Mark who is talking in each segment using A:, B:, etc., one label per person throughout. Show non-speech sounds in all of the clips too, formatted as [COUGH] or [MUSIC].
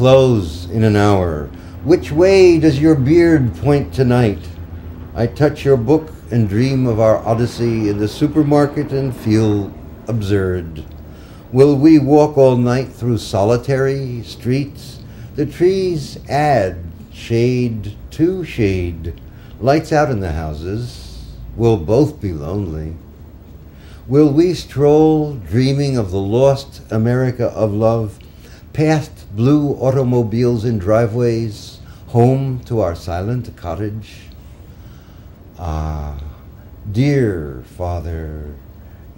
A: close in an hour. Which way does your beard point tonight? I touch your book and dream of our odyssey in the supermarket and feel absurd. Will we walk all night through solitary streets? The trees add shade to shade. Lights out in the houses. We'll both be lonely. Will we stroll, dreaming of the lost America of love, past blue automobiles in driveways, home to our silent cottage? Ah, dear father,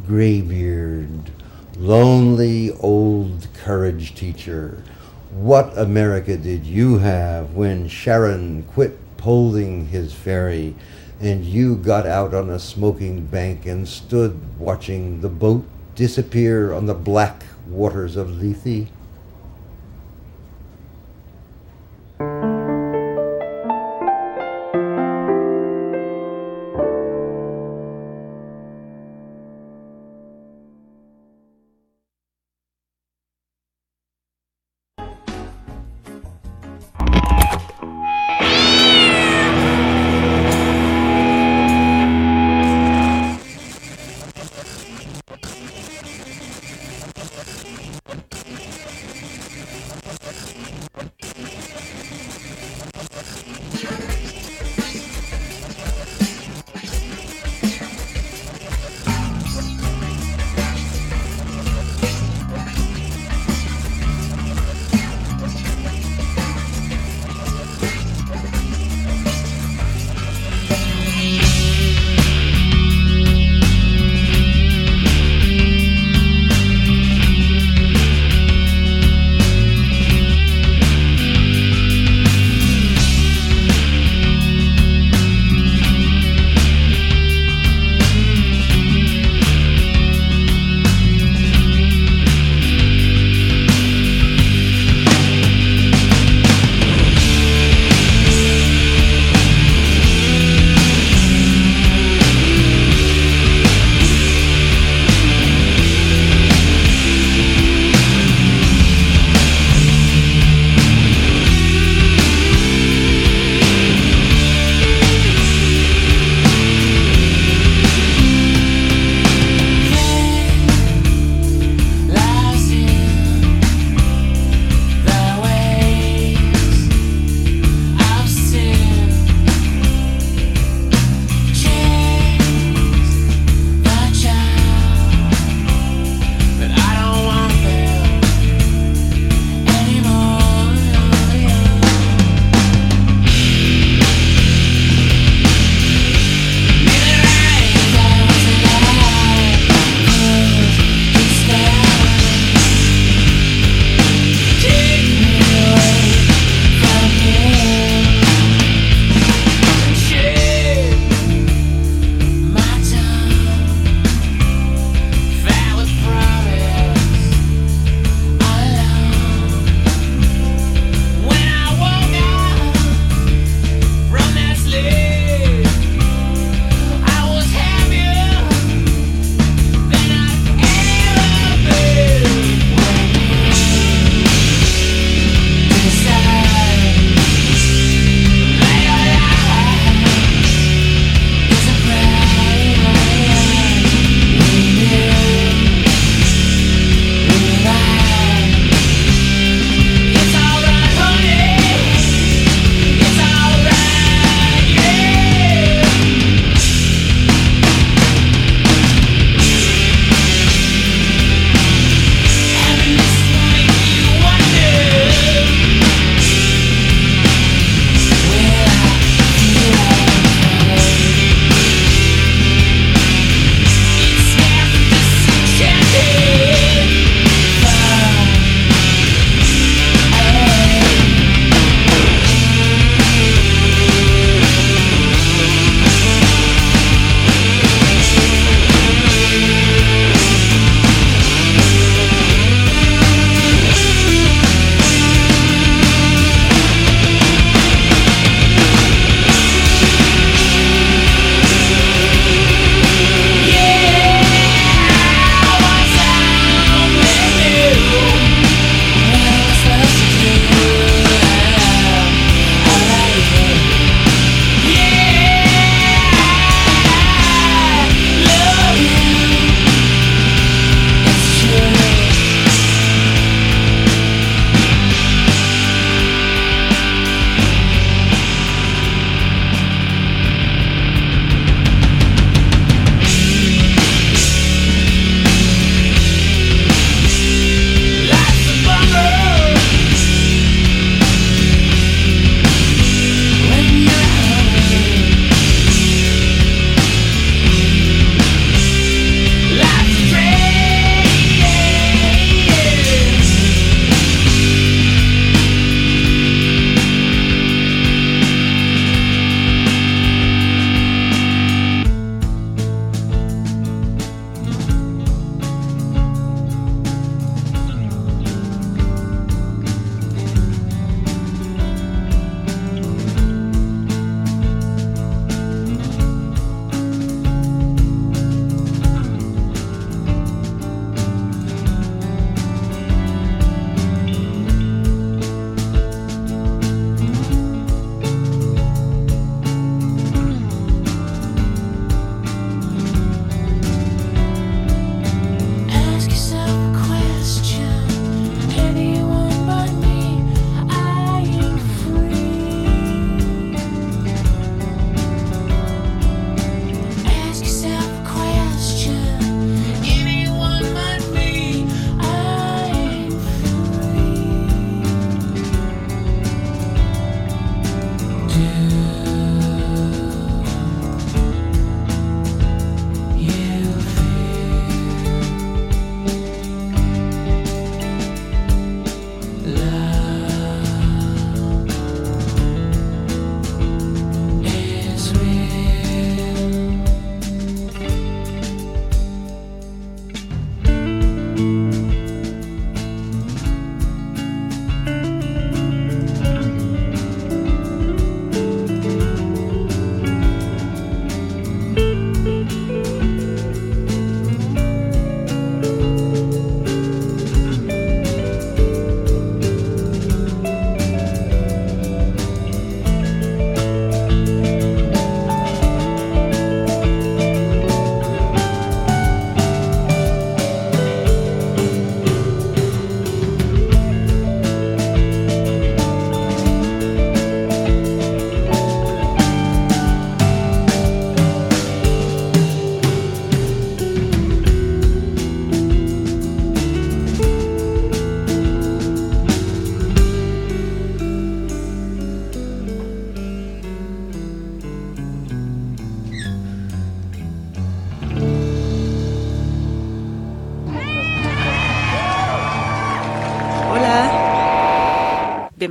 A: graybeard, lonely old courage teacher, what America did you have when Sharon quit poling his ferry and you got out on a smoking bank and stood watching the boat disappear on the black waters of Lethe? Thank you.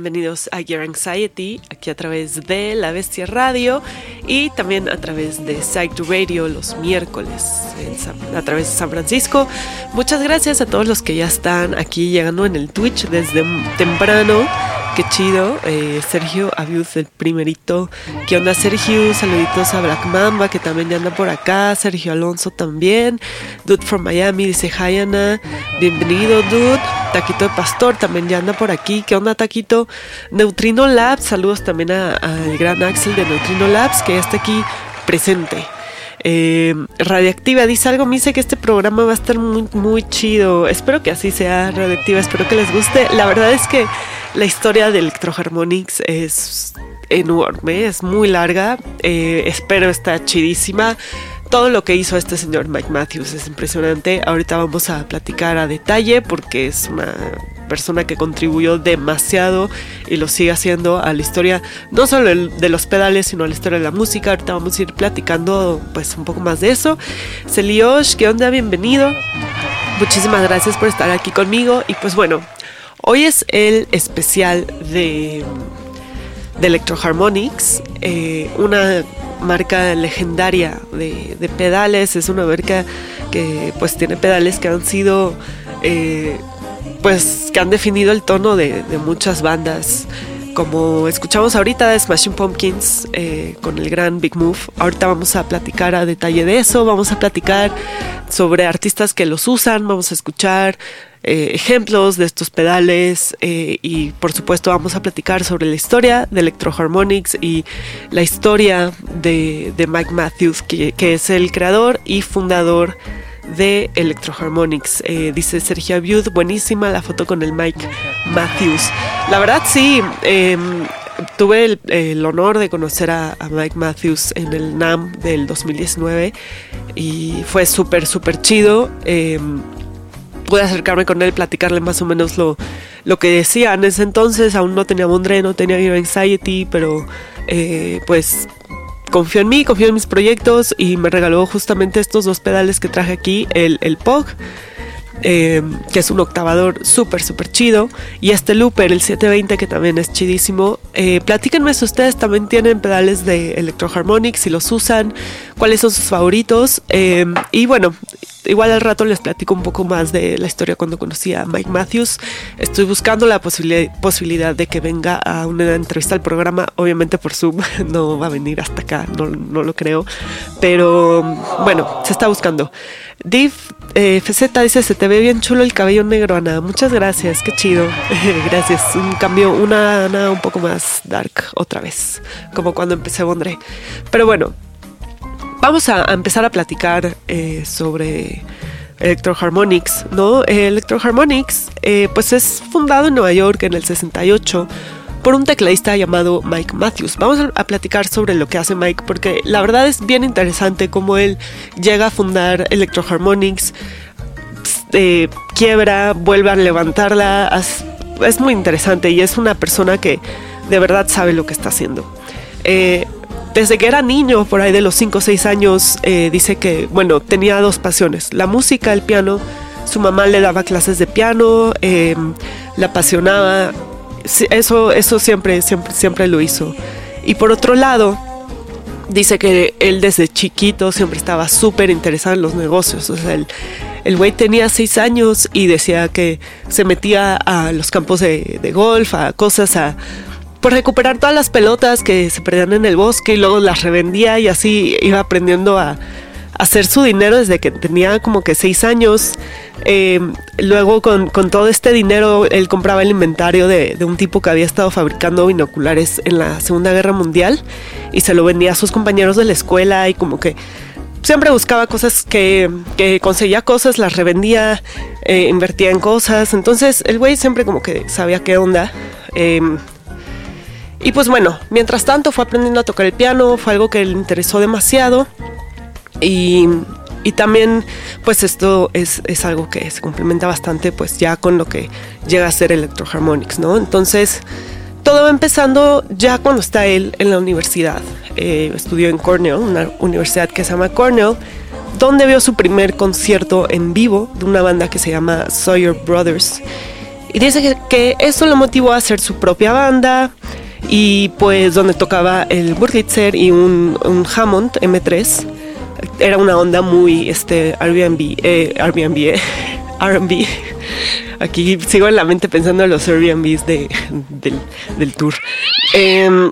B: Bienvenidos a Your Anxiety, aquí a través de La Bestia Radio y también a través de Psych Radio los miércoles a través de San Francisco. Muchas gracias a todos los que ya están aquí llegando en el Twitch desde temprano. Qué chido. Eh, Sergio Abiud, el primerito. ¿Qué onda, Sergio? Saluditos a Black Mamba, que también ya anda por acá. Sergio Alonso también. Dude from Miami dice: Hi, Ana. Bienvenido, Dude. Taquito de Pastor también ya anda por aquí. ¿Qué onda, Taquito? Neutrino Labs. Saludos también al gran Axel de Neutrino Labs, que ya está aquí presente. Eh, Radiactiva dice algo, me dice que este programa va a estar muy, chido. Espero que así sea, Radiactiva, espero que les guste. La verdad es que la historia de Electroharmonics es enorme, es muy larga. Eh, espero está chidísima. Todo lo que hizo este señor Mike Matthews es impresionante. Ahorita vamos a platicar a detalle porque es una persona que contribuyó demasiado y lo sigue haciendo a la historia, no solo de los pedales, sino a la historia de la música. Ahorita vamos a ir platicando pues un poco más de eso. Celiosh, ¿qué onda? Bienvenido. Muchísimas gracias por estar aquí conmigo. Y pues bueno, hoy es el especial de, de Electro Harmonics, eh, una marca legendaria de, de, pedales. Es una marca que pues tiene pedales que han sido eh, pues que han definido el tono de, muchas bandas. Como escuchamos ahorita de Smashing Pumpkins eh, con el gran Big Move. Ahorita vamos a platicar a detalle de eso. Vamos a platicar sobre artistas que los usan. Vamos a escuchar eh, ejemplos de estos pedales eh, y por supuesto vamos a platicar sobre la historia de Electro Harmonics y la historia de, Mike Matthews, que, es el creador y fundador de Electroharmonics. Eh, dice Sergio Abiud, buenísima la foto con el Mike Matthews. La verdad sí, em, tuve el, honor de conocer a, Mike Matthews en el NAM del 2019 y fue súper, súper chido. Em, pude acercarme con él, platicarle más o menos lo, lo que decía. En ese entonces aún no tenía Mondre, no tenía Anxiety, pero eh, pues confió en mí, confió en mis proyectos y me regaló justamente estos dos pedales que traje aquí, el, el POG. Eh, que es un octavador súper, súper chido. Y este looper, el 720, que también es chidísimo. Eh, platíquenme si ustedes también tienen pedales de Electro Harmonics, si los usan, cuáles son sus favoritos. Eh, y bueno, igual al rato les platico un poco más de la historia cuando conocí a Mike Matthews. Estoy buscando la posibilidad, de que venga a una entrevista al programa, obviamente por Zoom, [LAUGHS] no va a venir hasta acá, no, lo creo, pero bueno, se está buscando. Div eh, FZ dice, se te ve bien chulo el cabello negro, Ana. Muchas gracias, qué chido. [LAUGHS] gracias. Un cambio, una Ana un poco más dark otra vez, como cuando empecé Bondré. Pero bueno, vamos a, empezar a platicar eh, sobre Electro Harmonics, ¿no? Electro Harmonics, eh, pues es fundado en Nueva York en el 68 por un tecladista llamado Mike Matthews. Vamos a, platicar sobre lo que hace Mike porque la verdad es bien interesante cómo él llega a fundar Electro Harmonics, eh, quiebra, vuelve a levantarla. Es, muy interesante y es una persona que de verdad sabe lo que está haciendo desde que era niño, por ahí de los 5 o 6 años, eh, dice que, bueno, tenía dos pasiones, la música, el piano. Su mamá le daba clases de piano, eh, le apasionaba. Eso, eso siempre, siempre, siempre lo hizo. Y por otro lado, dice que él desde chiquito siempre estaba súper interesado en los negocios. O sea, el, güey tenía seis años y decía que se metía a los campos de, de golf, a cosas, a por recuperar todas las pelotas que se perdían en el bosque y luego las revendía y así iba aprendiendo a, hacer su dinero desde que tenía como que seis años. Eh, luego con, todo este dinero él compraba el inventario de, un tipo que había estado fabricando binoculares en la Segunda Guerra Mundial y se lo vendía a sus compañeros de la escuela y como que siempre buscaba cosas que, conseguía cosas, las revendía, eh, invertía en cosas. Entonces el güey siempre como que sabía qué onda. Eh, y pues bueno, mientras tanto fue aprendiendo a tocar el piano, fue algo que le interesó demasiado. Y, también pues esto es, algo que se complementa bastante pues ya con lo que llega a ser Electroharmonics, ¿no? Entonces todo va empezando ya cuando está él en la universidad. Eh, estudió en Cornell, una universidad que se llama Cornell, donde vio su primer concierto en vivo de una banda que se llama Sawyer Brothers. Y dice que, eso lo motivó a hacer su propia banda y pues donde tocaba el Burlitzer y un, Hammond M3. Era una onda muy este, Airbnb, eh, Airbnb, eh, [LAUGHS] R&B. Aquí sigo en la mente pensando en los Airbnbs de, del, tour. Em,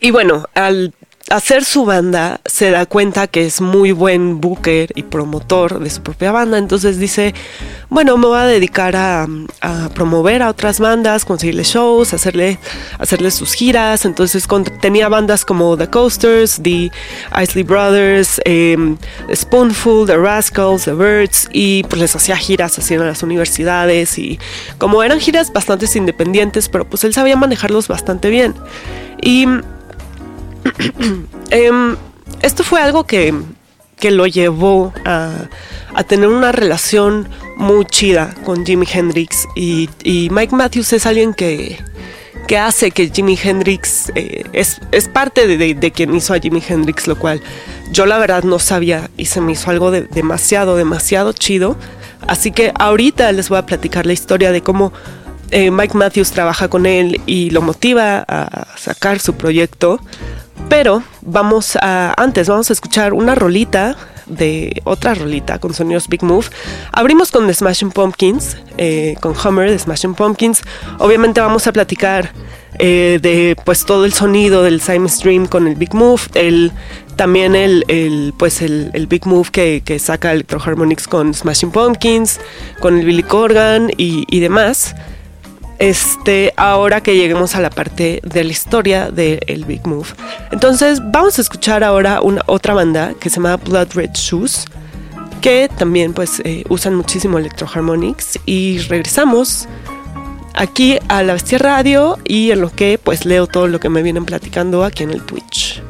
B: y bueno, al hacer su banda se da cuenta que es muy buen booker y promotor de su propia banda, entonces dice, bueno, me voy a dedicar a, promover a otras bandas, conseguirle shows, hacerle, hacerle sus giras, entonces tenía bandas como The Coasters, The Isley Brothers, em, Spoonful, The Rascals, The Birds, y pues les hacía giras así en las universidades y como eran giras bastante independientes, pero pues él sabía manejarlos bastante bien. Y Em, esto fue algo que, lo llevó a, tener una relación muy chida con Jimi Hendrix y, Mike Matthews es alguien que, hace que Jimi Hendrix eh, es, parte de, quien hizo a Jimi Hendrix, lo cual yo la verdad no sabía y se me hizo algo demasiado, demasiado chido. Así que ahorita les voy a platicar la historia de cómo eh, Mike Matthews trabaja con él y lo motiva a sacar su proyecto. Pero vamos a, antes vamos a escuchar una rolita de otra rolita con sonidos Big Move. Abrimos con The Smashing Pumpkins, eh, con Hummer de Smashing Pumpkins. Obviamente vamos a platicar eh, de pues todo el sonido del Simon Stream con el Big Move, el, también el, pues el, Big Move que, saca Electro Harmonics con Smashing Pumpkins, con el Billy Corgan y demás este, ahora que lleguemos a la parte de la historia del Big Move. Entonces, vamos a escuchar ahora una otra banda que se llama Blood Red Shoes, que también pues eh, usan muchísimo Electroharmonics y regresamos aquí a la Bestia Radio y en lo que pues leo todo lo que me vienen platicando aquí en el Twitch.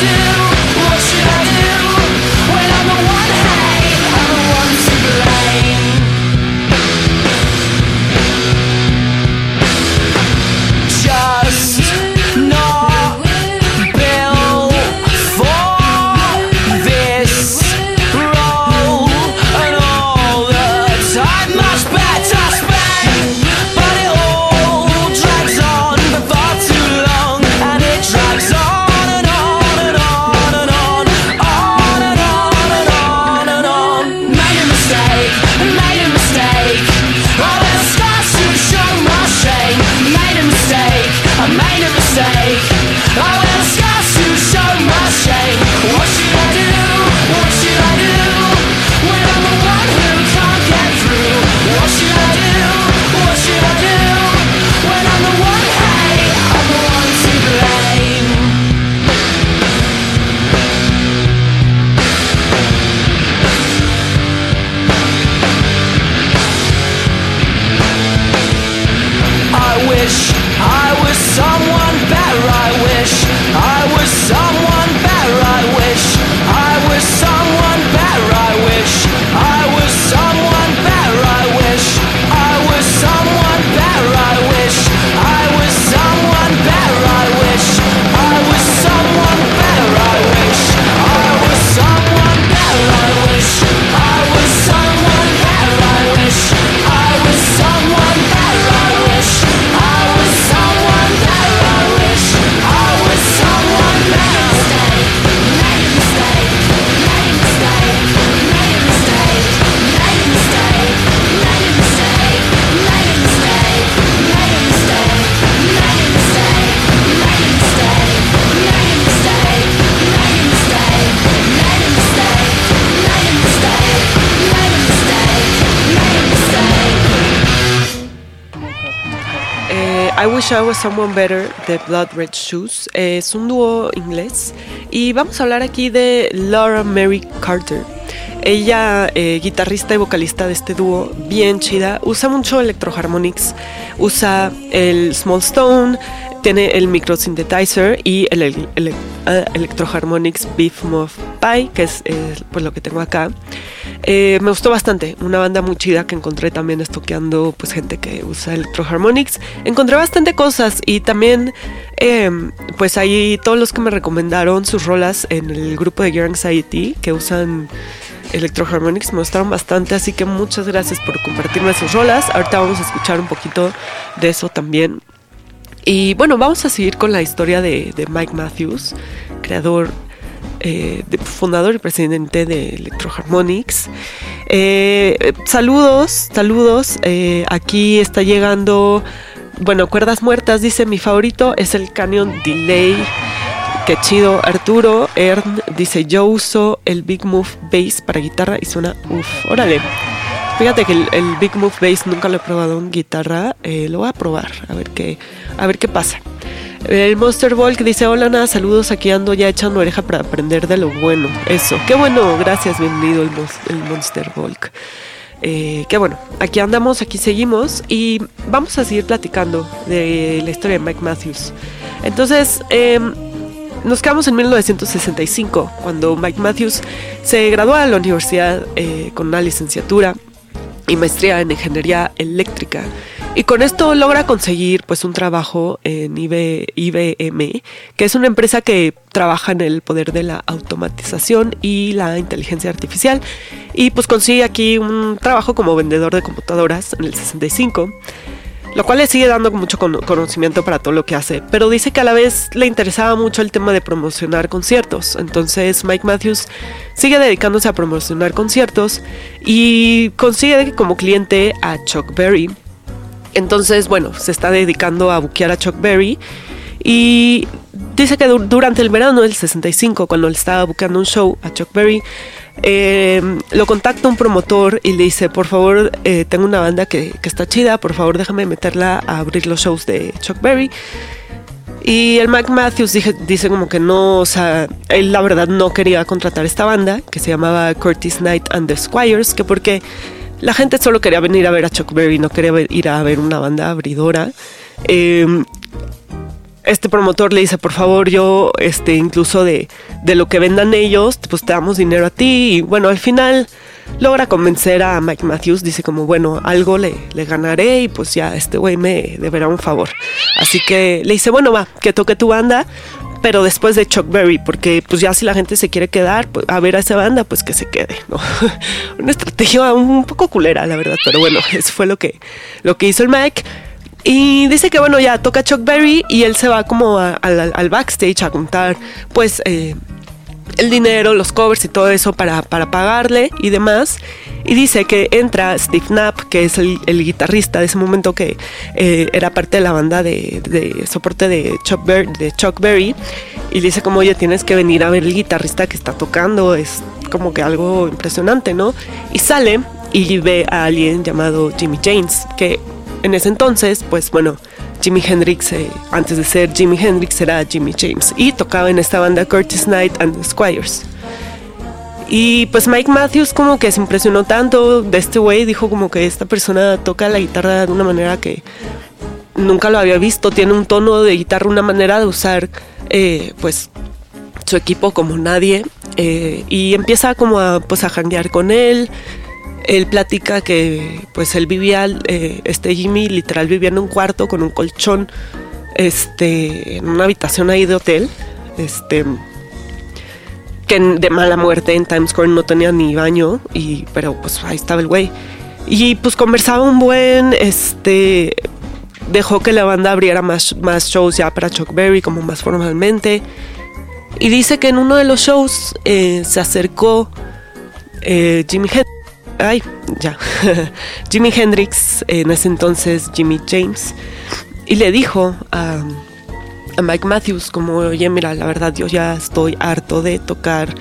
B: do Wish I Someone Better de Blood Red Shoes. Es un dúo inglés y vamos a hablar aquí de Laura Mary Carter. Ella, eh, guitarrista y vocalista de este dúo, bien chida, usa mucho electroharmonics, usa el Small Stone, tiene el micro synthesizer y el, el, ah, Electroharmonics Beef Muff Pie, que es pues lo que tengo acá. Eh, me gustó bastante, una banda muy chida que encontré también estoqueando pues gente que usa Electroharmonics. Encontré bastante cosas y también em, pues ahí todos los que me recomendaron sus rolas en el grupo de Gear Anxiety que usan Electroharmonics me gustaron bastante, así que muchas gracias por compartirme sus rolas. Ahorita vamos a escuchar un poquito de eso también. Y bueno, vamos a seguir con la historia de, Mike Matthews, creador, eh, fundador y presidente de Electroharmonics. Eh, saludos, saludos. Eh, aquí está llegando, bueno, cuerdas muertas, dice mi favorito es el Canyon Delay. Qué chido. Arturo Ern dice: Yo uso el Big Move Bass para guitarra y suena uff. Órale. Fíjate que el, Big Move Bass nunca lo he probado en guitarra. Eh, lo voy a probar, a ver qué, a ver qué pasa. El Monster Volk dice: Hola, nada, saludos. Aquí ando ya echando oreja para aprender de lo bueno. Eso, qué bueno, gracias, bienvenido el, Monster Volk. Eh, qué bueno, aquí andamos, aquí seguimos y vamos a seguir platicando de la historia de Mike Matthews. Entonces, em, nos quedamos en 1965, cuando Mike Matthews se graduó a la universidad eh, con una licenciatura y maestría en ingeniería eléctrica. Y con esto logra conseguir pues un trabajo en IBM, que es una empresa que trabaja en el poder de la automatización y la inteligencia artificial. Y pues consigue aquí un trabajo como vendedor de computadoras en el 65 lo cual le sigue dando mucho conocimiento para todo lo que hace, pero dice que a la vez le interesaba mucho el tema de promocionar conciertos, entonces Mike Matthews sigue dedicándose a promocionar conciertos y consigue como cliente a Chuck Berry. Entonces, bueno, se está dedicando a buquear a Chuck Berry y dice que durante el verano del 65, cuando le estaba buscando un show a Chuck Berry, eh, lo contacta un promotor y le dice, por favor, eh, tengo una banda que, está chida, por favor déjame meterla a abrir los shows de Chuck Berry. Y el Mike Matthews dice como que no, o sea, él la verdad no quería contratar esta banda, que se llamaba Curtis Knight and the Squires, que porque la gente solo quería venir a ver a Chuck Berry, no quería ir a ver una banda abridora. Eh, este promotor le dice, por favor, yo, este, incluso de, de lo que vendan ellos, pues te damos dinero a ti. Y bueno, al final logra convencer a Mike Matthews, dice como, bueno, algo le, le ganaré y pues ya este güey me deberá un favor. Así que le dice, bueno, va, que toque tu banda, pero después de Chuck Berry, porque pues ya si la gente se quiere quedar pues, a ver a esa banda, pues que se quede, ¿no? [LAUGHS] Una estrategia un poco culera, la verdad, pero bueno, eso fue lo que, lo que hizo el Mike. Y dice que bueno, ya toca Chuck Berry y él se va como al backstage a contar pues eh, el dinero, los covers y todo eso para, para, pagarle y demás. Y dice que entra Steve Knapp, que es el, guitarrista de ese momento que eh, era parte de la banda de, soporte de Chuck, Berry, de Chuck Berry. Y dice como, oye, tienes que venir a ver el guitarrista que está tocando. Es como que algo impresionante, ¿no? Y sale y ve a alguien llamado Jimmy James, que en ese entonces, pues bueno, Jimi Hendrix, eh, antes de ser Jimi Hendrix, era Jimmy James y tocaba en esta banda Curtis Knight and the Squires. Y pues Mike Matthews como que se impresionó tanto de este güey, dijo como que esta persona toca la guitarra de una manera que nunca lo había visto, tiene un tono de guitarra, una manera de usar eh, pues su equipo como nadie eh, y empieza como a pues a janguear con él, él platica que pues él vivía, eh, este Jimmy literal vivía en un cuarto con un colchón, este, en una habitación ahí de hotel, este, que de mala muerte en Times Square no tenía ni baño, y, pero pues ahí estaba el güey. Y pues conversaba un buen, este, dejó que la banda abriera más, más shows ya para Chuck Berry como más formalmente. Y dice que en uno de los shows eh, se acercó eh, Jimmy Head ay, ya, [LAUGHS] Jimi Hendrix, en ese entonces Jimmy James, y le dijo a, Mike Matthews como, oye, mira, la verdad yo ya estoy harto de tocar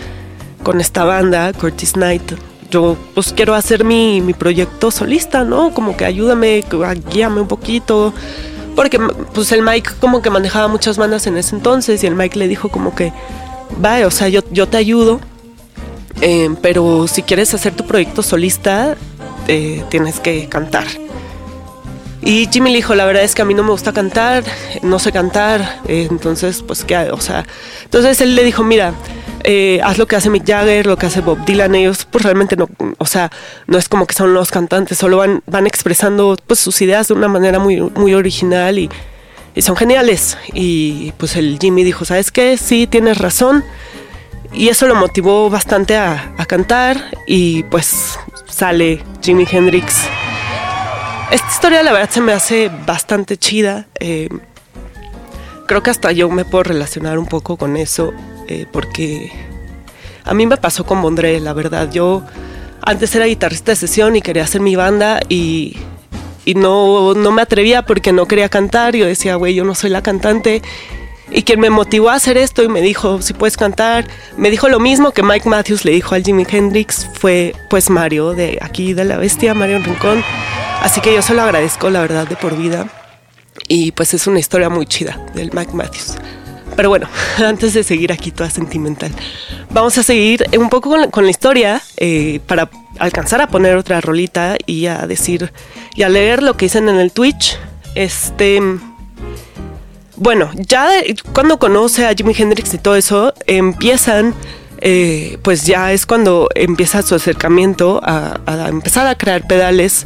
B: con esta banda, Curtis Knight. Yo pues quiero hacer mi, mi proyecto solista, ¿no? Como que ayúdame, guíame un poquito, porque pues el Mike como que manejaba muchas bandas en ese entonces y el Mike le dijo como que, va, o sea, yo, yo te ayudo, eh, pero si quieres hacer tu proyecto solista, eh, tienes que cantar. Y Jimmy le dijo, la verdad es que a mí no me gusta cantar, no sé cantar, eh, entonces pues qué, o sea, entonces él le dijo, mira, eh, haz lo que hace Mick Jagger, lo que hace Bob Dylan, ellos pues realmente no, o sea, no es como que son los cantantes, solo van, van expresando pues sus ideas de una manera muy, muy original y, y son geniales. Y pues el Jimmy dijo, ¿sabes qué? Sí, tienes razón. Y eso lo motivó bastante a, a cantar y pues sale Jimi Hendrix esta historia la verdad se me hace bastante chida. Eh, creo que hasta yo me puedo relacionar un poco con eso, eh, porque a mí me pasó con Bondré, la verdad. Yo antes era guitarrista de sesión y quería hacer mi banda y, y no, no me atrevía porque no quería cantar. Yo decía, güey, yo no soy la cantante. Y quien me motivó a hacer esto y me dijo, si puedes cantar, me dijo lo mismo que Mike Matthews le dijo al Jimi Hendrix, fue pues Mario de aquí de la bestia, Mario Rincón. Así que yo se lo agradezco, la verdad, de por vida. Y pues es una historia muy chida del Mike Matthews. Pero bueno, [LAUGHS] antes de seguir aquí toda sentimental, vamos a seguir un poco con la, historia eh, para alcanzar a poner otra rolita y a decir y a leer lo que dicen en el Twitch. Este. Bueno, ya cuando conoce a Jimi Hendrix y todo eso, empiezan eh, pues ya es cuando empieza su acercamiento a, empezar a crear pedales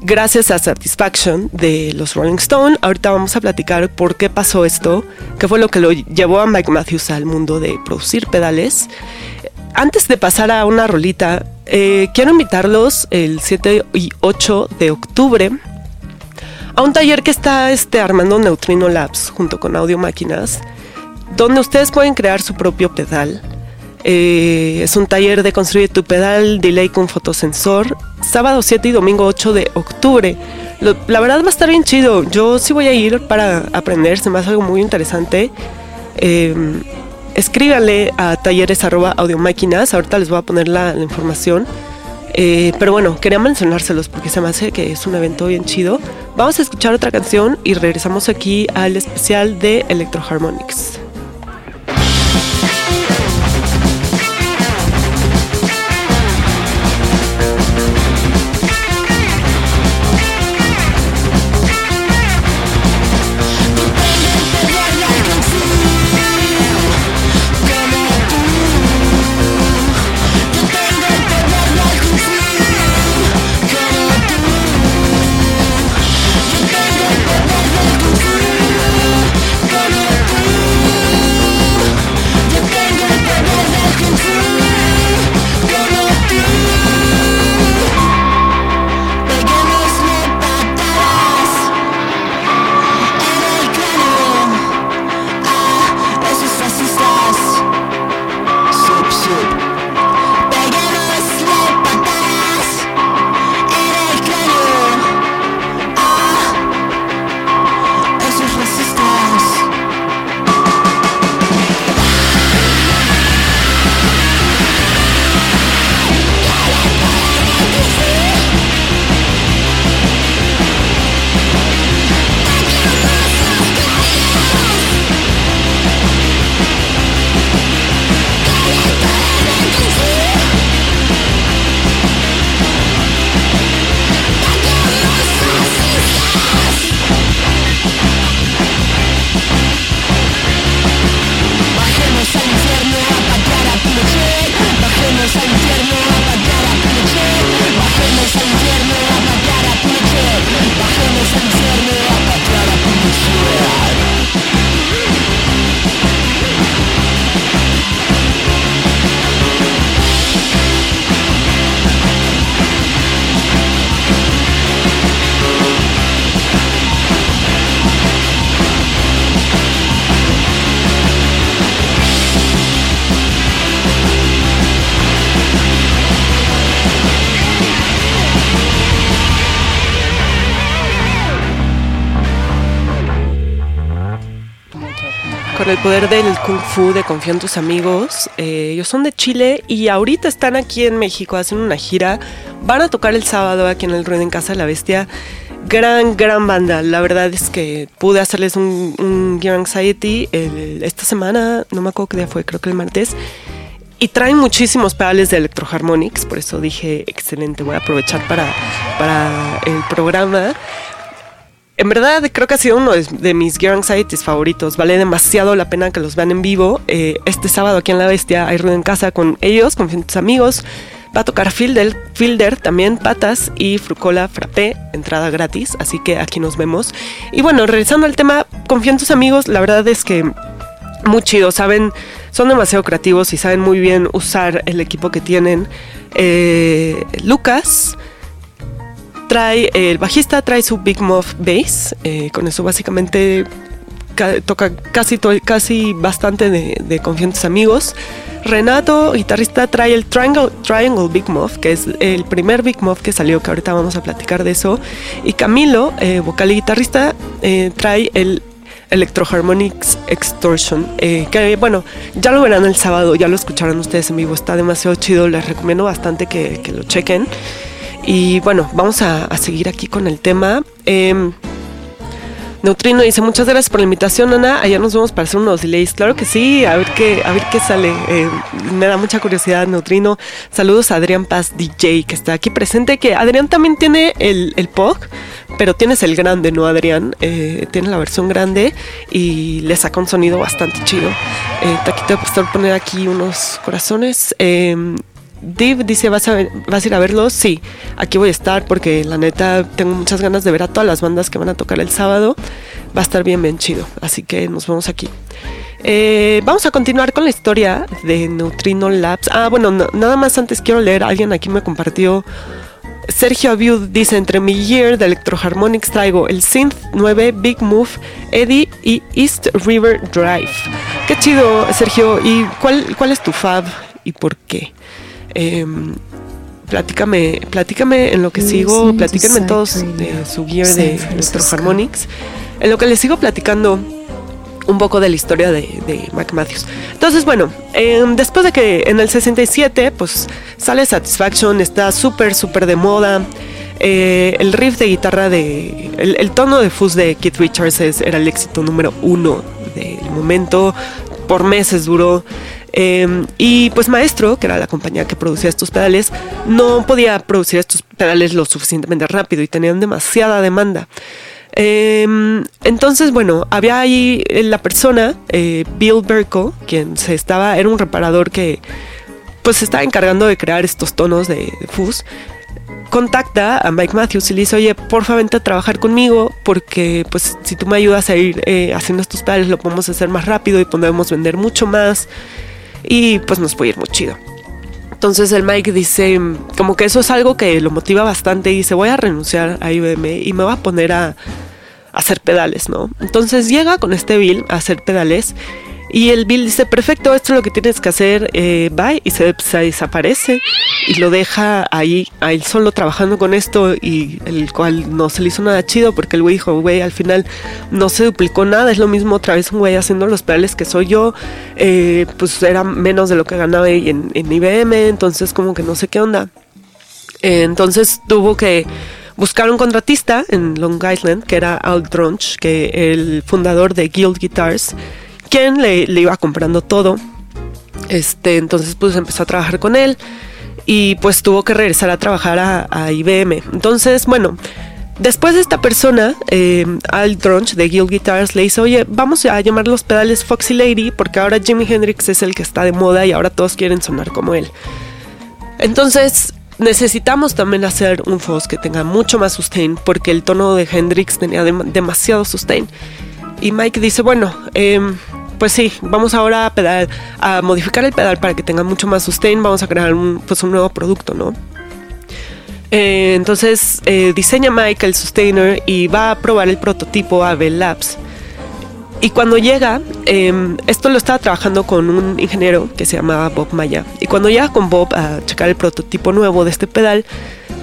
B: gracias a Satisfaction de los Rolling Stone. Ahorita vamos a platicar por qué pasó esto, qué fue lo que lo llevó a Mike Matthews al mundo de producir pedales. Antes de pasar a una rolita, eh, quiero invitarlos el 7 y 8 de octubre a un taller que está este, armando Neutrino Labs junto con Audio Máquinas, donde ustedes pueden crear su propio pedal eh, es un taller de construir tu pedal delay con fotosensor. Sábado 7 y domingo 8 de octubre. la verdad va a estar bien chido. Yo sí voy a ir para aprender. Se me hace algo muy interesante. Eh, escríbanle a talleres arroba. Ahorita les voy a poner la, información. Eh, pero bueno, quería mencionárselos porque se me hace que es un evento bien chido. Vamos a escuchar otra canción y regresamos aquí al especial de Electro Harmonics. El poder del Kung Fu de Confía en tus amigos. Eh, ellos son de Chile y ahorita están aquí en México haciendo una gira. Van a tocar el sábado aquí en el Ruido en Casa de la Bestia. Gran, gran banda. La verdad es que pude hacerles un, un Anxiety esta semana, no me acuerdo qué día fue, creo que el martes. Y traen muchísimos pedales de Electroharmonics, por eso dije, excelente, voy a aprovechar para, para el programa. En verdad, creo que ha sido uno de, mis Gear Anxieties favoritos. Vale demasiado la pena que los vean en vivo. Eh, este sábado aquí en La Bestia hay ruido en casa con ellos, con sus amigos. Va a tocar Fielder, Fielder, también Patas y Frucola Frappé, entrada gratis, así que aquí nos vemos. Y bueno, regresando al tema, confío en tus amigos, la verdad es que muy chido, saben, son demasiado creativos y saben muy bien usar el equipo que tienen. Eh, Lucas trae, el bajista trae su Big Muff Bass, eh, con eso básicamente toca casi, casi bastante de, de Confiantes Amigos. Renato, guitarrista, trae el Triangle, Triangle Big Muff, que es el primer Big Muff que salió, que ahorita vamos a platicar de eso. Y Camilo, eh, vocal y guitarrista, eh, trae el Electro Harmonics Extortion, eh, que bueno, ya lo verán el sábado, ya lo escucharán ustedes en vivo, está demasiado chido, les recomiendo bastante que, lo chequen. Y bueno, vamos a, seguir aquí con el tema. Em, Neutrino dice, muchas gracias por la invitación, Ana. Allá nos vemos para hacer unos delays. Claro que sí, a ver qué, a ver qué sale. Eh, me da mucha curiosidad, Neutrino. Saludos a Adrián Paz DJ, que está aquí presente. Que Adrián también tiene el, el POG, pero tienes el grande, ¿no, Adrián? Eh, tiene la versión grande y le saca un sonido bastante chido. Eh, te voy a poner aquí unos corazones. Div dice, ¿vas a, ¿vas a ir a verlos? Sí, aquí voy a estar porque la neta tengo muchas ganas de ver a todas las bandas que van a tocar el sábado. Va a estar bien, bien chido. Así que nos vemos aquí. Eh, vamos a continuar con la historia de Neutrino Labs. Ah, bueno, nada más antes quiero leer. Alguien aquí me compartió. Sergio Abiud dice: Entre mi year de Electro Harmonics traigo el Synth 9 Big Move, Eddie y East River Drive. Qué chido, Sergio. ¿Y cuál, cuál es tu fab y por qué? Eh, platícame, platícame en lo que sigo, platíquenme todos de su gear de Electro Harmonics. En lo que les sigo platicando un poco de la historia de, de Mike Matthews. Entonces, bueno, em, después de que en el 67, pues sale Satisfaction, está súper, súper de moda. Eh, el riff de guitarra de. El, tono de fuzz de Keith Richards era el éxito número uno del momento. Por meses duró. Em, y pues Maestro, que era la compañía que producía estos pedales, no podía producir estos pedales lo suficientemente rápido y tenían demasiada demanda. Em, entonces, bueno, había ahí la persona, eh, Bill Berko, quien se estaba, era un reparador que pues se estaba encargando de crear estos tonos de, fuzz. Contacta a Mike Matthews y le dice, oye, porfa, vente a trabajar conmigo porque pues si tú me ayudas a ir eh, haciendo estos pedales lo podemos hacer más rápido y podemos vender mucho más y pues nos puede ir muy chido. Entonces el Mike dice, como que eso es algo que lo motiva bastante y dice, voy a renunciar a IBM y me voy a poner a, a hacer pedales, ¿no? Entonces llega con este Bill a hacer pedales y el Bill dice, perfecto, esto es lo que tienes que hacer, eh, bye, y se, desaparece y lo deja ahí, a él solo trabajando con esto y el cual no se le hizo nada chido porque el güey dijo, güey, al final no se duplicó nada, es lo mismo otra vez un güey haciendo los pedales que soy yo, eh, pues era menos de lo que ganaba en, en IBM, entonces como que no sé qué onda. Eh, entonces tuvo que buscar un contratista en Long Island, que era Al Drunch, que el fundador de Guild Guitars, quien le, iba comprando todo. Este, entonces pues empezó a trabajar con él y pues tuvo que regresar a trabajar a, IBM. Entonces, bueno, después de esta persona, eh, Al Drunch de Guild Guitars le dice, oye, vamos a llamar los pedales Foxy Lady porque ahora Jimi Hendrix es el que está de moda y ahora todos quieren sonar como él. Entonces, necesitamos también hacer un Fox que tenga mucho más sustain porque el tono de Hendrix tenía demasiado sustain. Y Mike dice, bueno, eh, pues sí, vamos ahora a, a modificar el pedal para que tenga mucho más sustain, vamos a crear un, pues un nuevo producto, ¿no? Eh, entonces eh, diseña Mike el sustainer y va a probar el prototipo a Bell Labs. Y cuando llega, em, esto lo estaba trabajando con un ingeniero que se llamaba Bob Maya. Y cuando llega con Bob a checar el prototipo nuevo de este pedal,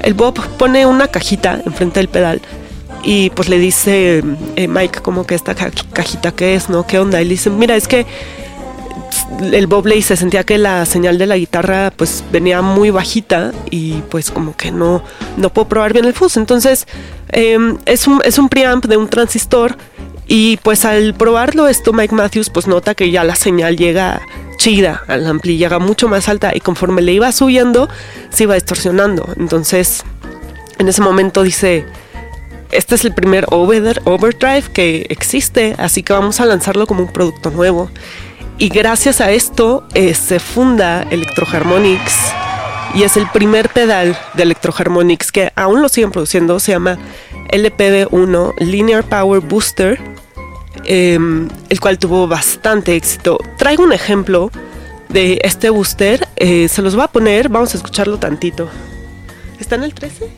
B: el Bob pone una cajita enfrente del pedal y pues le dice eh, Mike como que esta cajita que es, ¿no? ¿Qué onda? Y dice, mira, es que el Bobley se sentía que la señal de la guitarra pues venía muy bajita y pues como que no, no puedo probar bien el fuzz. Entonces em, es, un, es un preamp de un transistor y pues al probarlo esto Mike Matthews pues nota que ya la señal llega chida al ampli, llega mucho más alta y conforme le iba subiendo se iba distorsionando. Entonces en ese momento dice, este es el primer overdrive que existe, así que vamos a lanzarlo como un producto nuevo. Y gracias a esto eh, se funda Electroharmonics y es el primer pedal de Electroharmonics que aún lo siguen produciendo, se llama LPB1 Linear Power Booster, em, el cual tuvo bastante éxito. Traigo un ejemplo de este booster, eh, se los voy a poner, vamos a escucharlo tantito. ¿Está en el 13?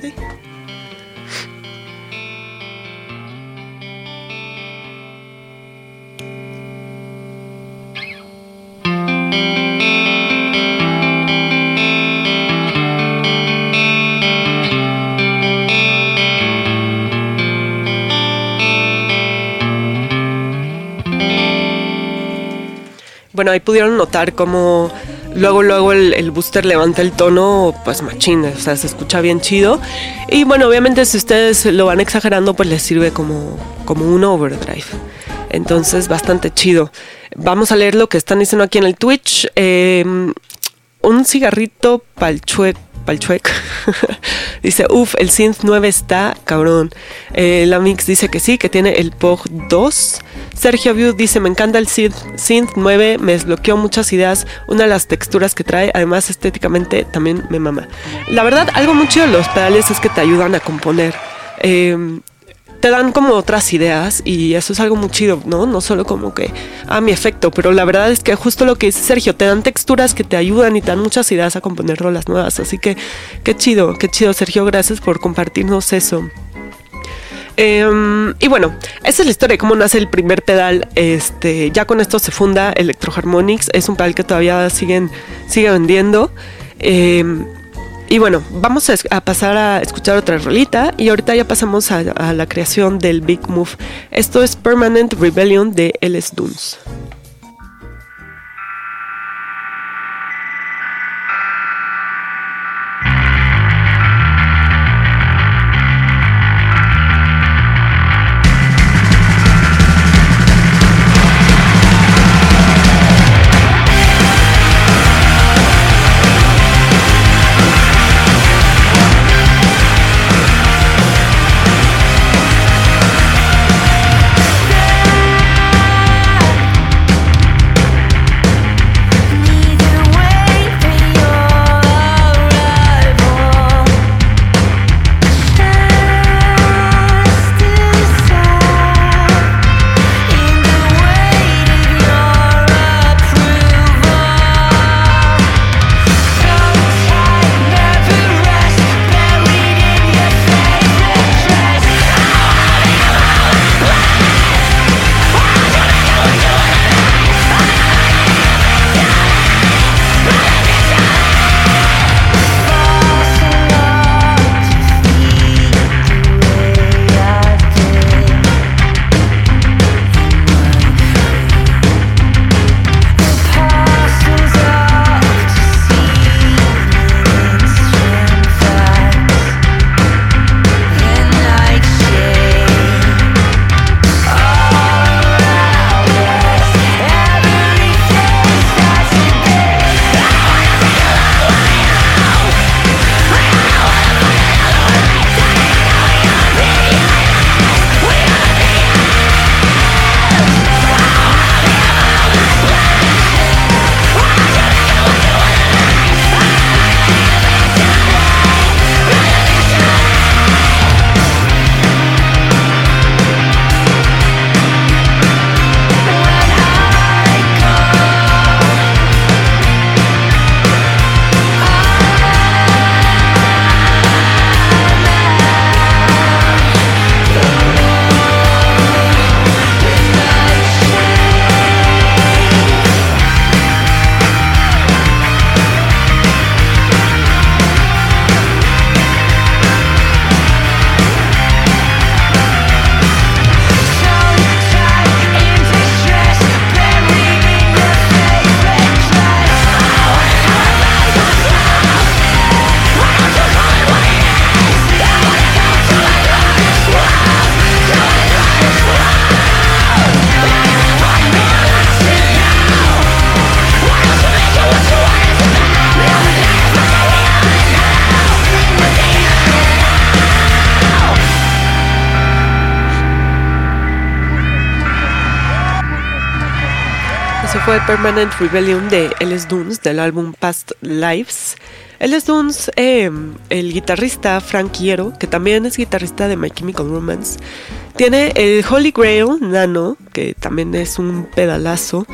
B: Sí. Bueno, ahí pudieron notar cómo luego, luego el, booster levanta el tono, pues machín, o sea, se escucha bien chido. Y bueno, obviamente si ustedes lo van exagerando, pues les sirve como, como un overdrive. Entonces, bastante chido. Vamos a leer lo que están diciendo aquí en el Twitch. Em, un cigarrito palchueco Palchuec. [LAUGHS] dice, uff, el Synth 9 está cabrón. Eh, la Mix dice que sí, que tiene el POG 2. Sergio View dice, me encanta el Synth, Synth 9, me desbloqueó muchas ideas. Una de las texturas que trae, además estéticamente también me mama. La verdad, algo muy chido de los pedales es que te ayudan a componer. Eh, te dan como otras ideas y eso es algo muy chido, ¿no? No solo como que, ah, mi efecto, pero la verdad es que justo lo que dice Sergio, te dan texturas que te ayudan y te dan muchas ideas a componer rolas nuevas. Así que qué chido, qué chido, Sergio, gracias por compartirnos eso. Em, y bueno, esa es la historia de cómo nace el primer pedal. Este, ya con esto se funda Electroharmonics. Es un pedal que todavía siguen, sigue vendiendo. Eh, y bueno, vamos a, pasar a escuchar otra rolita y ahorita ya pasamos a, la creación del Big Move. Esto es Permanent Rebellion de LS Dunes. Permanent Rebellion de Ellis Dunes del álbum Past Lives. Ellis Dunes, em, el guitarrista Frank Hierro, que también es guitarrista de My Chemical Romance, tiene el Holy Grail Nano, que también es un pedalazo,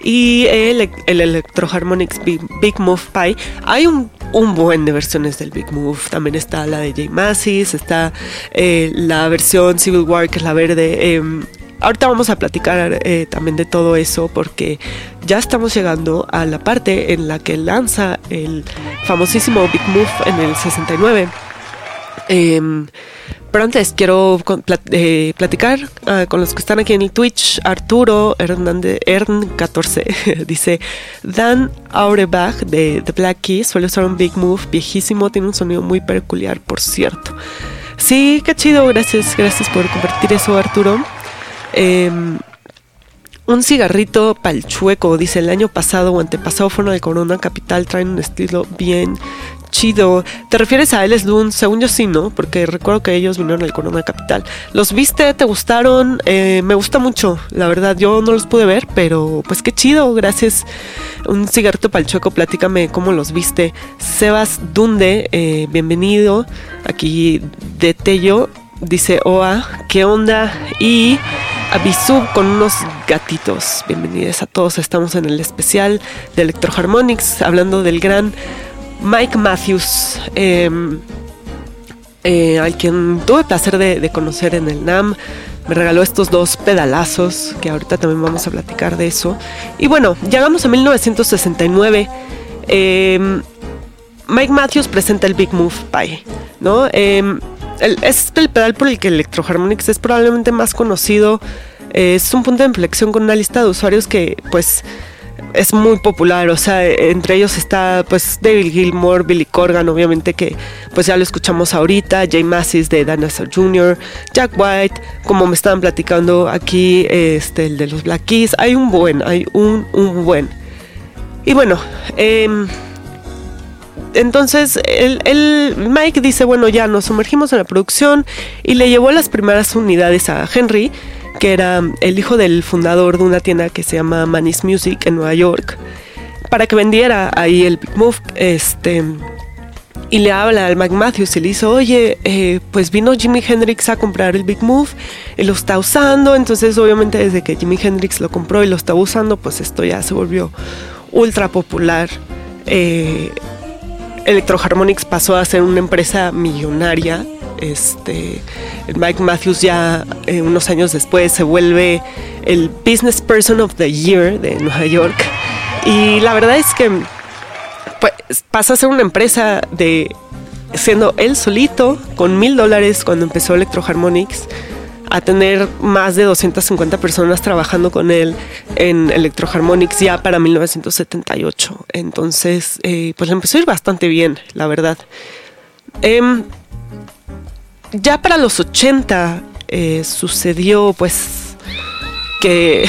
B: y el, el Electroharmonics Big, Move Pi. Hay un, un, buen de versiones del Big Move. También está la de J Massis, está eh, la versión Civil War, que es la verde. Em, ahorita vamos a platicar eh, también de todo eso porque ya estamos llegando a la parte en la que lanza el famosísimo Big Move en el 69. Em, pero antes quiero eh, platicar ah, con los que están aquí en el Twitch. Arturo Hernández, Ern14 [LAUGHS] dice: Dan Aurebach de The Black Keys suele usar un Big Move viejísimo, tiene un sonido muy peculiar, por cierto. Sí, qué chido, gracias, gracias por compartir eso, Arturo. Em, un cigarrito palchueco, dice el año pasado o antepasado fueron de Corona Capital, traen un estilo bien chido. ¿Te refieres a Ellis Loon? Según yo sí, ¿no? Porque recuerdo que ellos vinieron al Corona Capital. ¿Los viste? ¿Te gustaron? Eh, me gusta mucho, la verdad. Yo no los pude ver, pero pues qué chido, gracias. Un cigarrito palchueco, platícame cómo los viste. Sebas Dunde, eh, bienvenido. Aquí de Tello, dice Oa, ¿qué onda? Y Abisub con unos gatitos. Bienvenidos a todos. Estamos en el especial de Electroharmonics, hablando del gran Mike Matthews, em, eh, al quien tuve el placer de, conocer en el NAM. Me regaló estos dos pedalazos, que ahorita también vamos a platicar de eso. Y bueno, llegamos a 1969. Em, Mike Matthews presenta el Big Move Pie, ¿no? Es el pedal por el que Electroharmonics es probablemente más conocido. es un punto de inflexión con una lista de usuarios que, pues, es muy popular, o sea, entre ellos está pues David Gilmour, Billy Corgan, obviamente que pues ya lo escuchamos ahorita, Jay Massis de Dinosaur Jr., Jack White, como me estaban platicando aquí, este, el de los Black Keys, hay un buen, hay un, un buen. Y bueno, eh, entonces el, Mike dice, bueno, ya nos sumergimos en la producción y le llevó las primeras unidades a Henry, que era el hijo del fundador de una tienda que se llama Manis Music en Nueva York, para que vendiera ahí el Big Move. Este, y le habla al Mike Matthews y le dice, oye, eh, pues vino Jimi Hendrix a comprar el Big Move y lo está usando. Entonces, obviamente, desde que Jimi Hendrix lo compró y lo está usando, pues esto ya se volvió ultra popular. Eh, Electroharmonics pasó a ser una empresa millonaria. Este, Mike Matthews ya eh, unos años después se vuelve el Business Person of the Year de Nueva York. Y la verdad es que pues, pasa a ser una empresa de siendo él solito con mil dólares cuando empezó Electroharmonics a tener más de 250 personas trabajando con él en Electroharmonics ya para 1978. Entonces, eh, pues le empezó a ir bastante bien, la verdad. Em, ya para los 80 eh, sucedió pues que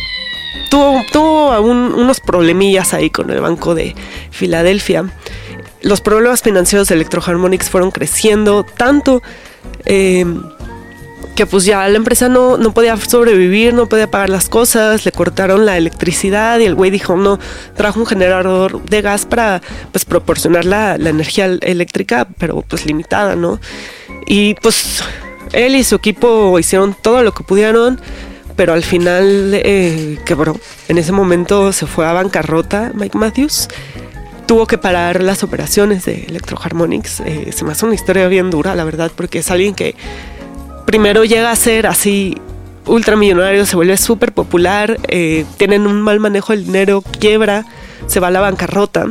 B: [LAUGHS] tuvo, tuvo unos problemillas ahí con el Banco de Filadelfia. Los problemas financieros de Electroharmonics fueron creciendo tanto em, que pues ya la empresa no, no podía sobrevivir, no podía pagar las cosas, le cortaron la electricidad y el güey dijo, no, trajo un generador de gas para pues proporcionar la, energía eléctrica, pero pues limitada, ¿no? Y pues él y su equipo hicieron todo lo que pudieron, pero al final eh, quebró. En ese momento se fue a bancarrota Mike Matthews tuvo que parar las operaciones de Electroharmonics. Eh, se me hace una historia bien dura, la verdad, porque es alguien que primero llega a ser así ultramillonario, se vuelve súper popular, eh, tienen un mal manejo del dinero, quiebra, se va a la bancarrota.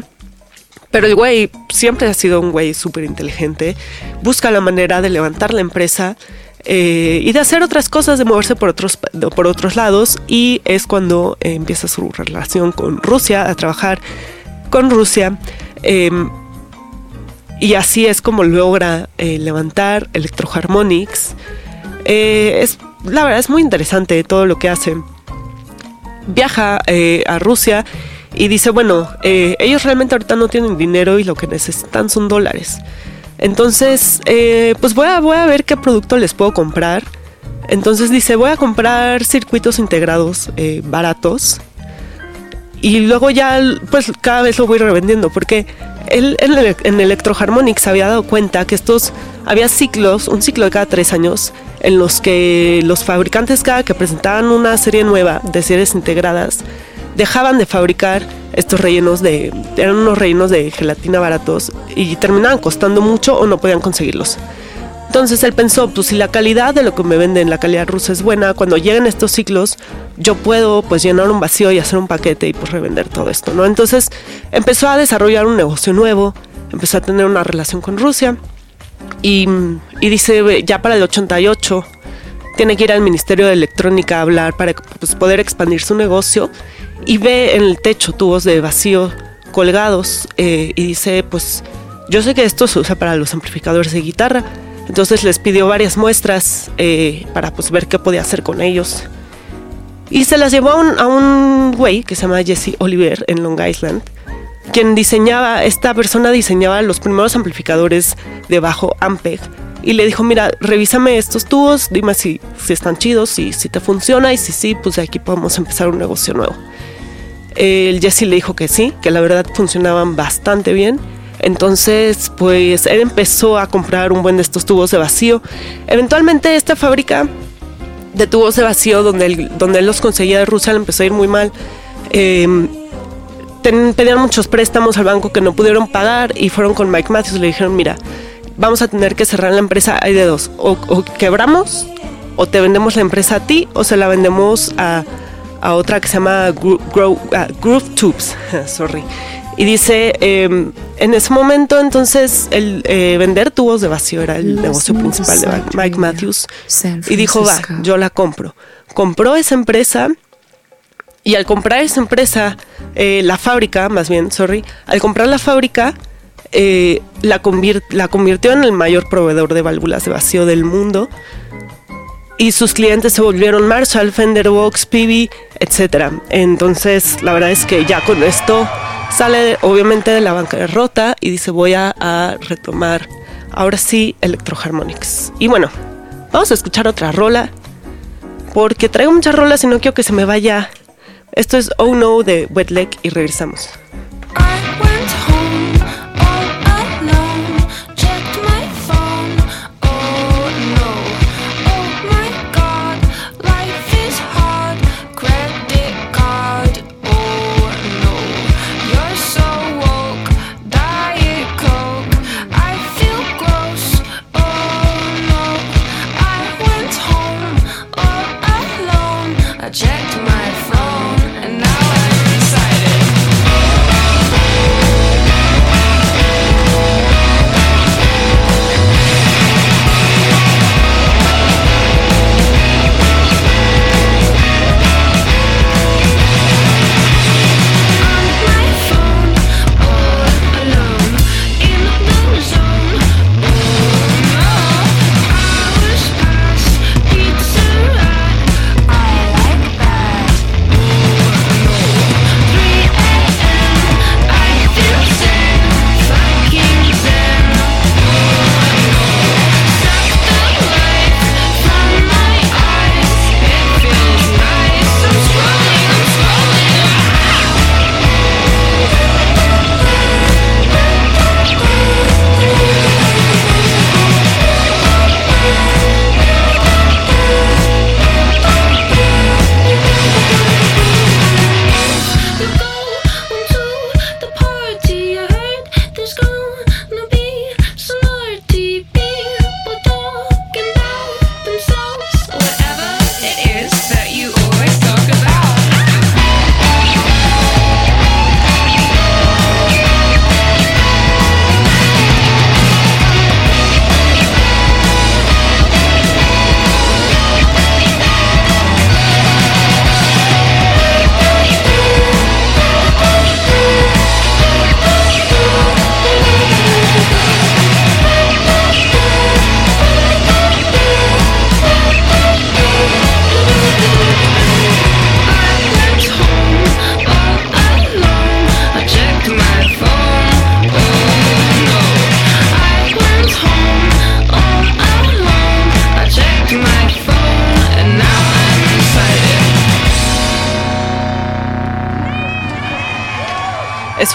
B: Pero el güey siempre ha sido un güey súper inteligente, busca la manera de levantar la empresa eh, y de hacer otras cosas, de moverse por otros, por otros lados. Y es cuando empieza su relación con Rusia, a trabajar con Rusia. Em, y así es como logra eh, levantar Electroharmonics. Eh, es, la verdad es muy interesante todo lo que hace. Viaja eh, a Rusia y dice, bueno, eh, ellos realmente ahorita no tienen dinero y lo que necesitan son dólares. Entonces, pues voy a, voy a ver qué producto les puedo comprar. Entonces dice, voy a comprar circuitos integrados baratos y luego ya, pues cada vez lo voy revendiendo, porque él en, el, en Electroharmonic se había dado cuenta que estos, había ciclos, un ciclo de cada tres años, en los que los fabricantes cada que presentaban una serie nueva de series integradas, dejaban de fabricar estos rellenos de, eran unos rellenos de gelatina baratos y terminaban costando mucho o no podían conseguirlos. Entonces él pensó, pues si la calidad de lo que me venden, la calidad rusa es buena, cuando lleguen estos ciclos, yo puedo pues llenar un vacío y hacer un paquete y pues revender todo esto, ¿no? Entonces empezó a desarrollar un negocio nuevo, empezó a tener una relación con Rusia y, dice, ya para el 88 tiene que ir al Ministerio de Electrónica a hablar para pues, poder expandir su negocio y ve en el techo tubos de vacío colgados eh, y dice, pues yo sé que esto se usa para los amplificadores de guitarra, entonces les pidió varias muestras eh, para pues, ver qué podía hacer con ellos. Y se las llevó a un, güey que se llama Jesse Oliver en Long Island, quien diseñaba, esta persona diseñaba los primeros amplificadores de bajo Ampeg. Y le dijo, mira, revísame estos tubos, dime si, si están chidos, si, si te funciona y si sí, pues de aquí podemos empezar un negocio nuevo. El Jesse le dijo que sí, que la verdad funcionaban bastante bien entonces, pues él empezó a comprar un buen de estos tubos de vacío. Eventualmente esta fábrica de tubos de vacío donde él, donde él los conseguía de Rusia le empezó a ir muy mal. Em, pedían muchos préstamos al banco que no pudieron pagar y fueron con Mike Matthews y le dijeron, mira, vamos a tener que cerrar la empresa, hay de dos, o, quebramos o te vendemos la empresa a ti o se la vendemos a, otra que se llama Groove Tubes, [LAUGHS] sorry. Y dice, em, en ese momento entonces el eh, vender tubos de vacío era el negocio principal de Mike Matthews. Y dijo, va, yo la compro. Compró esa empresa y al comprar esa empresa, eh, la fábrica, más bien, sorry, al comprar la fábrica, eh, la, la convirtió en el mayor proveedor de válvulas de vacío del mundo. Y sus clientes se volvieron Marshall, Fender, Vox, PB, etc. Entonces, la verdad es que ya con esto Sale obviamente de la banca de rota y dice voy a, retomar ahora sí Electroharmonics. Y bueno, vamos a escuchar otra rola porque traigo muchas rolas y no quiero que se me vaya. Esto es Oh No de Wet Leg y regresamos.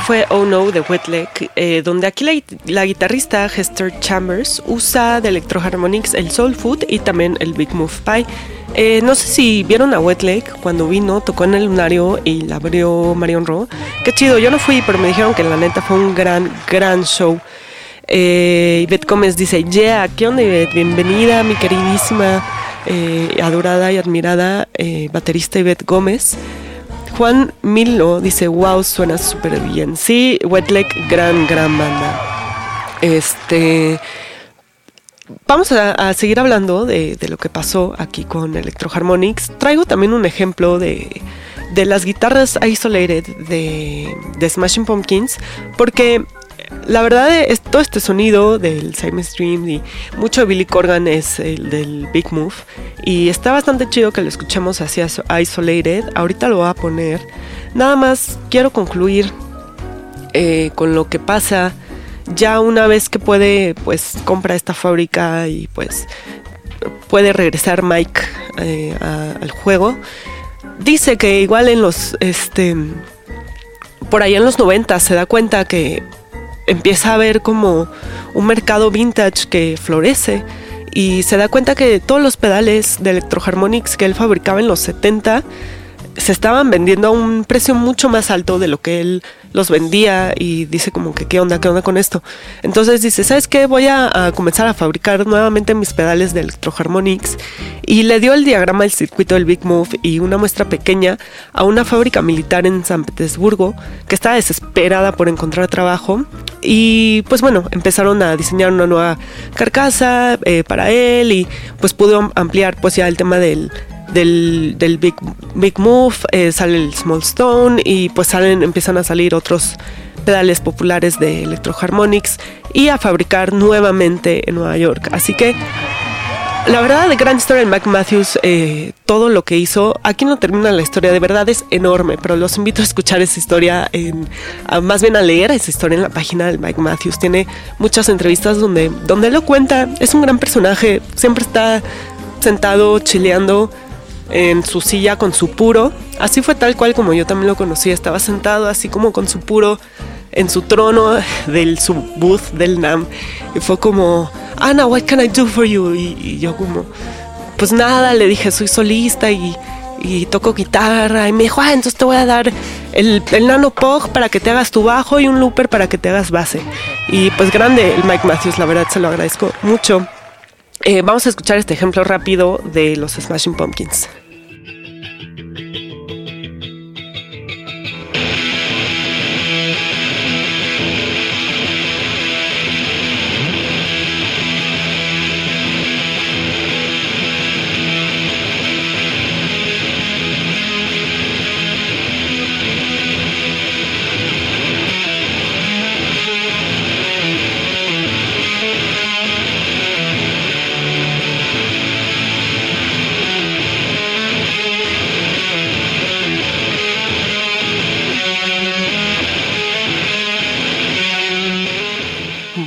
B: Fue Oh No de Wetleg, eh, donde aquí la, guitarrista Hester Chambers usa de Electroharmonics el Soul Food y también el Big Move Pie. Eh, no sé si vieron a Wetleg cuando vino, tocó en el lunario y la abrió Marion Rowe. Qué chido, yo no fui, pero me dijeron que la neta fue un gran, gran show. Eh, Ivette Gómez dice, yeah, ¿qué onda Bienvenida, mi queridísima, eh, adorada y admirada baterista Ivette Gómez. Juan Milo dice, wow, suena súper bien. Sí, Wetleg, gran, gran banda. Este... Vamos a, seguir hablando de, lo que pasó aquí con Electroharmonics. Traigo también un ejemplo de, las guitarras isolated de, de Smashing Pumpkins, porque la verdad es todo este sonido del Same Stream y mucho Billy Corgan es el del Big Move y está bastante chido que lo escuchemos así isolated. Ahorita lo voy a poner. Nada más quiero concluir eh, con lo que pasa ya una vez que puede pues compra esta fábrica y pues puede regresar Mike eh, al juego. Dice que igual en los este por ahí en los 90 se da cuenta que empieza a ver como un mercado vintage que florece y se da cuenta que todos los pedales de Electroharmonics que él fabricaba en los 70 se estaban vendiendo a un precio mucho más alto de lo que él los vendía y dice como que qué onda, qué onda con esto. Entonces dice, ¿sabes qué? Voy a, comenzar a fabricar nuevamente mis pedales de Electroharmonics y le dio el diagrama del circuito del Big Move y una muestra pequeña a una fábrica militar en San Petersburgo que estaba desesperada por encontrar trabajo y pues bueno, empezaron a diseñar una nueva carcasa eh, para él y pues pudo ampliar pues ya el tema del del, del Big, Big Move, eh, sale el Small Stone y pues salen, empiezan a salir otros pedales populares de Electroharmonics y a fabricar nuevamente en Nueva York. Así que la verdad de gran historia de Mike Matthews, eh, todo lo que hizo, aquí no termina la historia, de verdad es enorme, pero los invito a escuchar esa historia, más bien a leer esa historia en la página del Mike Matthews. Tiene muchas entrevistas donde, donde lo cuenta, es un gran personaje, siempre está sentado, chileando, en su silla con su puro. Así fue tal cual como yo también lo conocí. Estaba sentado así como con su puro en su trono [LAUGHS] del su booth del NAM. Y fue como, Ana, what can I do for you? Y, yo como, pues nada, le dije, soy solista y, toco guitarra. Y me dijo, ah, entonces te voy a dar el, el nano Pog para que te hagas tu bajo y un looper para que te hagas base. Y pues grande el Mike Matthews, la verdad se lo agradezco mucho. Eh, vamos a escuchar este ejemplo rápido de los Smashing Pumpkins.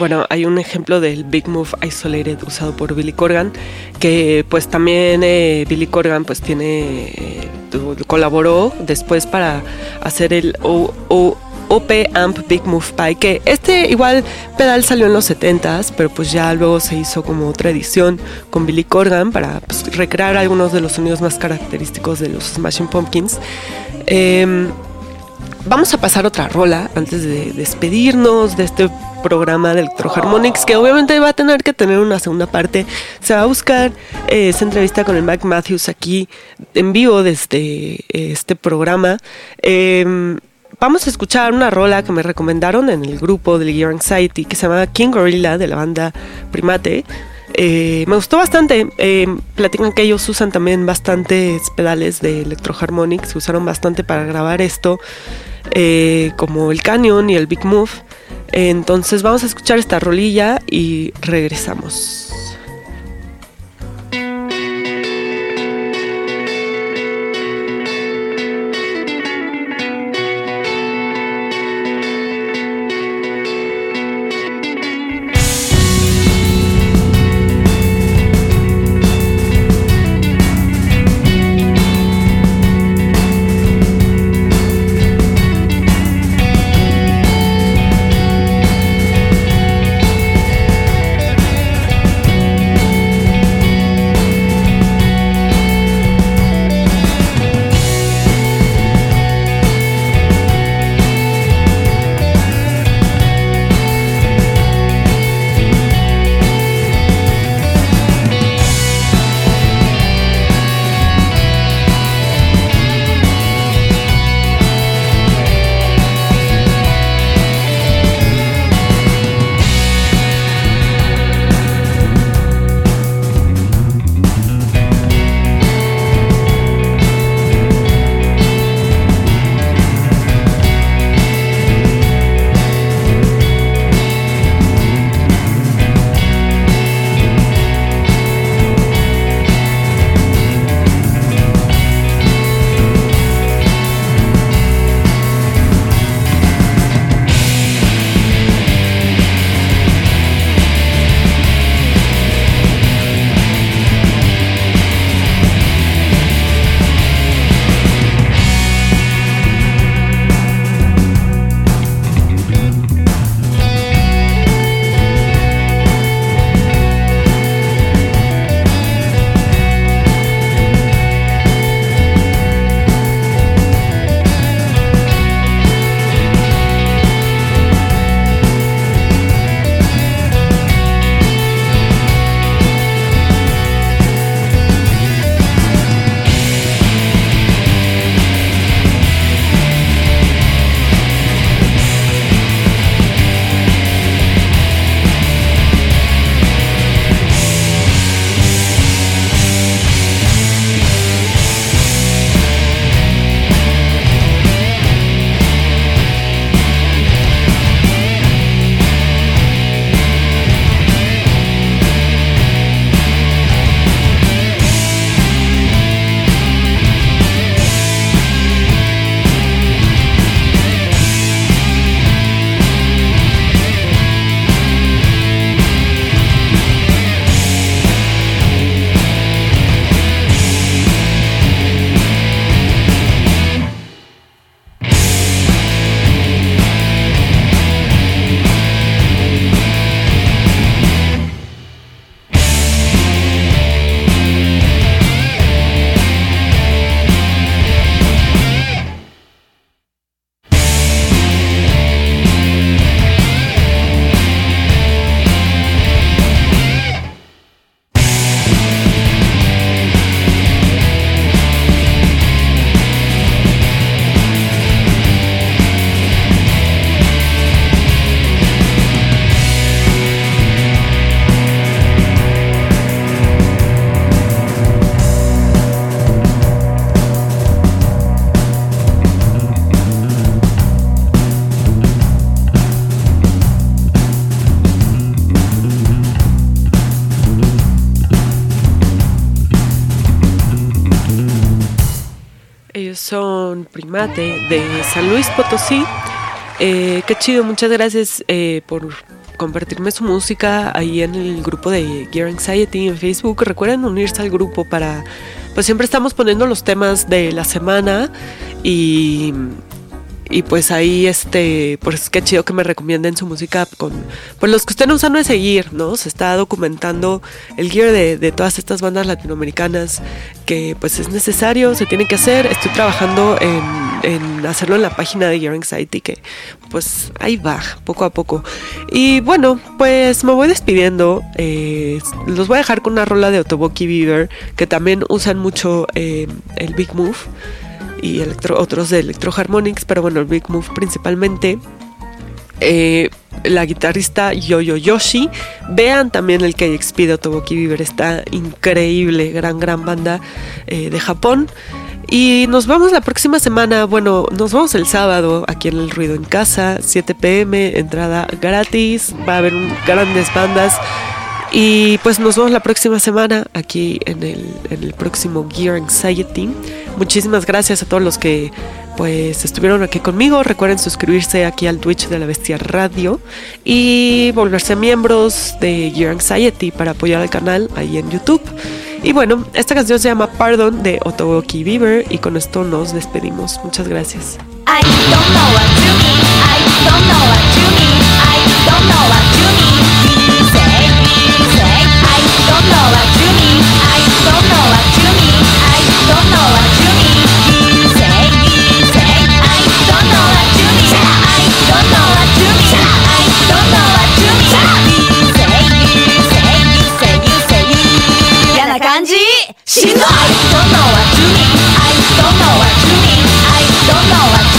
B: Bueno, hay un ejemplo del Big Move Isolated usado por Billy Corgan, que pues también eh, Billy Corgan pues tiene, eh, colaboró después para hacer el OP Amp Big Move Pi, que este igual pedal salió en los 70s, pero pues ya luego se hizo como otra edición con Billy Corgan para pues, recrear algunos de los sonidos más característicos de los Smashing Pumpkins. Em, vamos a pasar otra rola antes de despedirnos de este programa de Electroharmonics, que obviamente va a tener que tener una segunda parte. Se va a buscar eh, esa entrevista con el Mike Matthews aquí en vivo desde eh, este programa. Em, vamos a escuchar una rola que me recomendaron en el grupo del Gear Anxiety que se llama King Gorilla de la banda Primate. Eh, me gustó bastante. Em, platican que ellos usan también bastantes pedales de Electroharmonics, se usaron bastante para grabar esto, como el Canyon y el Big Move. Entonces vamos a escuchar esta rolilla y regresamos. De San Luis Potosí. Eh, qué chido, muchas gracias eh, por compartirme su música ahí en el grupo de Gear Anxiety en Facebook. Recuerden unirse al grupo para, pues siempre estamos poniendo los temas de la semana y y pues ahí este pues qué chido que me recomienden su música con pues los que estén usando de seguir no se está documentando el gear de, todas estas bandas latinoamericanas que pues es necesario se tiene que hacer. Estoy trabajando en, en hacerlo en la página de Gear Anxiety que pues ahí va poco a poco. Y bueno pues me voy despidiendo. Eh, los voy a dejar con una rola de Otoboki Beaver que también usan mucho eh, el Big Move y electro, otros de Electro Harmonics, pero bueno, el Big Move principalmente. Eh, la guitarrista Yo-Yo Yoshi. Vean también el KXP de Otoboki Viver, está increíble, gran, gran banda eh, de Japón. Y nos vemos la próxima semana, bueno, nos vemos el sábado aquí en El Ruido en Casa, 7 pm, entrada gratis, va a haber grandes bandas. Y pues nos vemos la próxima semana aquí en el, en el próximo Gear Anxiety. Muchísimas gracias a todos los que pues estuvieron aquí conmigo. Recuerden suscribirse aquí al Twitch de la Bestia Radio y volverse miembros de Gear Anxiety para apoyar al canal ahí en YouTube. Y bueno, esta canción se llama Pardon de Otoboki Beaver y con esto nos despedimos. Muchas gracias.
C: I don't know what you mean I don't know what you mean I don't know what しん I don't know what to me I don't know what to me I don't know what to me